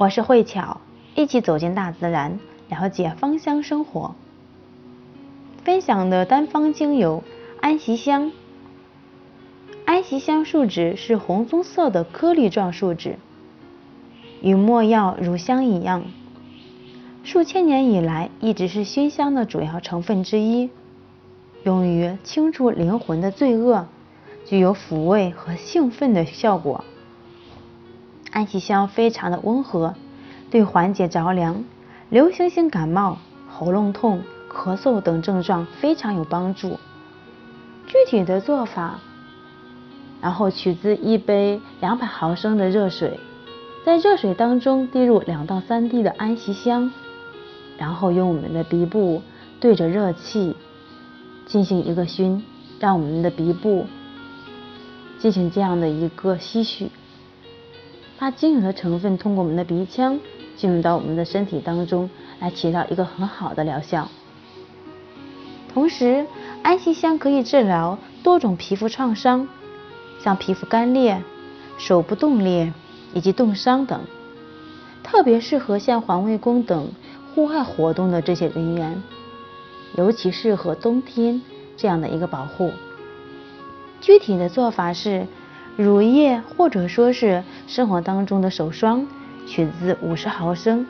我是慧巧，一起走进大自然，了解芳香生活。分享的单方精油安息香。安息香树脂是红棕色的颗粒状树脂，与墨药、乳香一样，数千年以来一直是熏香的主要成分之一，用于清除灵魂的罪恶，具有抚慰和兴奋的效果。安息香非常的温和，对缓解着凉、流行性感冒、喉咙痛、咳嗽等症状非常有帮助。具体的做法，然后取自一杯两百毫升的热水，在热水当中滴入两到三滴的安息香，然后用我们的鼻部对着热气进行一个熏，让我们的鼻部进行这样的一个吸取。它精油的成分通过我们的鼻腔进入到我们的身体当中，来起到一个很好的疗效。同时，安息香可以治疗多种皮肤创伤，像皮肤干裂、手部冻裂以及冻伤等，特别适合像环卫工等户外活动的这些人员，尤其适合冬天这样的一个保护。具体的做法是。乳液或者说是生活当中的手霜，取自五十毫升，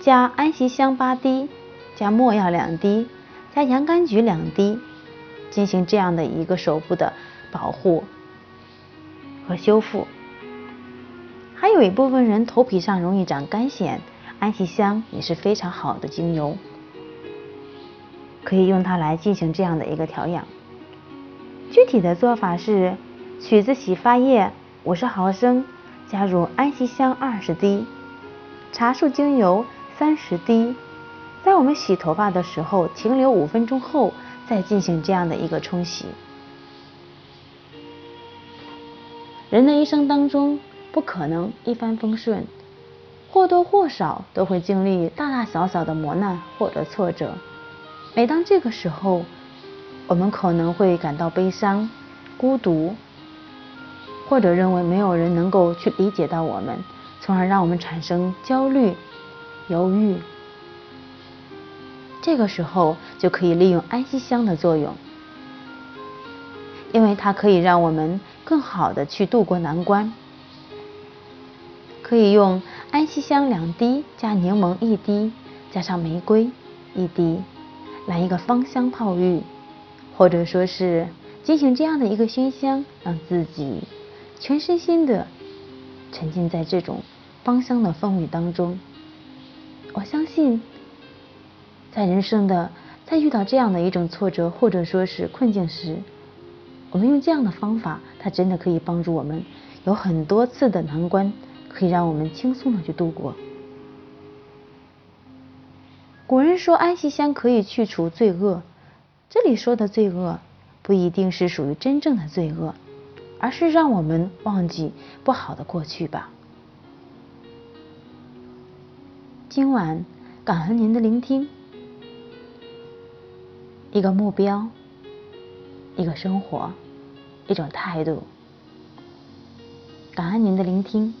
加安息香八滴，加没药两滴，加洋甘菊两滴，进行这样的一个手部的保护和修复。还有一部分人头皮上容易长干癣，安息香也是非常好的精油，可以用它来进行这样的一个调养。具体的做法是。取自洗发液五十毫升，加入安息香二十滴，茶树精油三十滴，在我们洗头发的时候停留五分钟后，再进行这样的一个冲洗。人的一生当中不可能一帆风顺，或多或少都会经历大大小小的磨难或者挫折。每当这个时候，我们可能会感到悲伤、孤独。或者认为没有人能够去理解到我们，从而让我们产生焦虑、犹豫。这个时候就可以利用安息香的作用，因为它可以让我们更好的去度过难关。可以用安息香两滴加柠檬一滴，加上玫瑰一滴，来一个芳香泡浴，或者说是进行这样的一个熏香，让自己。全身心的沉浸在这种芳香的氛围当中，我相信，在人生的在遇到这样的一种挫折或者说是困境时，我们用这样的方法，它真的可以帮助我们有很多次的难关，可以让我们轻松的去度过。古人说安息香可以去除罪恶，这里说的罪恶不一定是属于真正的罪恶。而是让我们忘记不好的过去吧。今晚感恩您的聆听，一个目标，一个生活，一种态度。感恩您的聆听。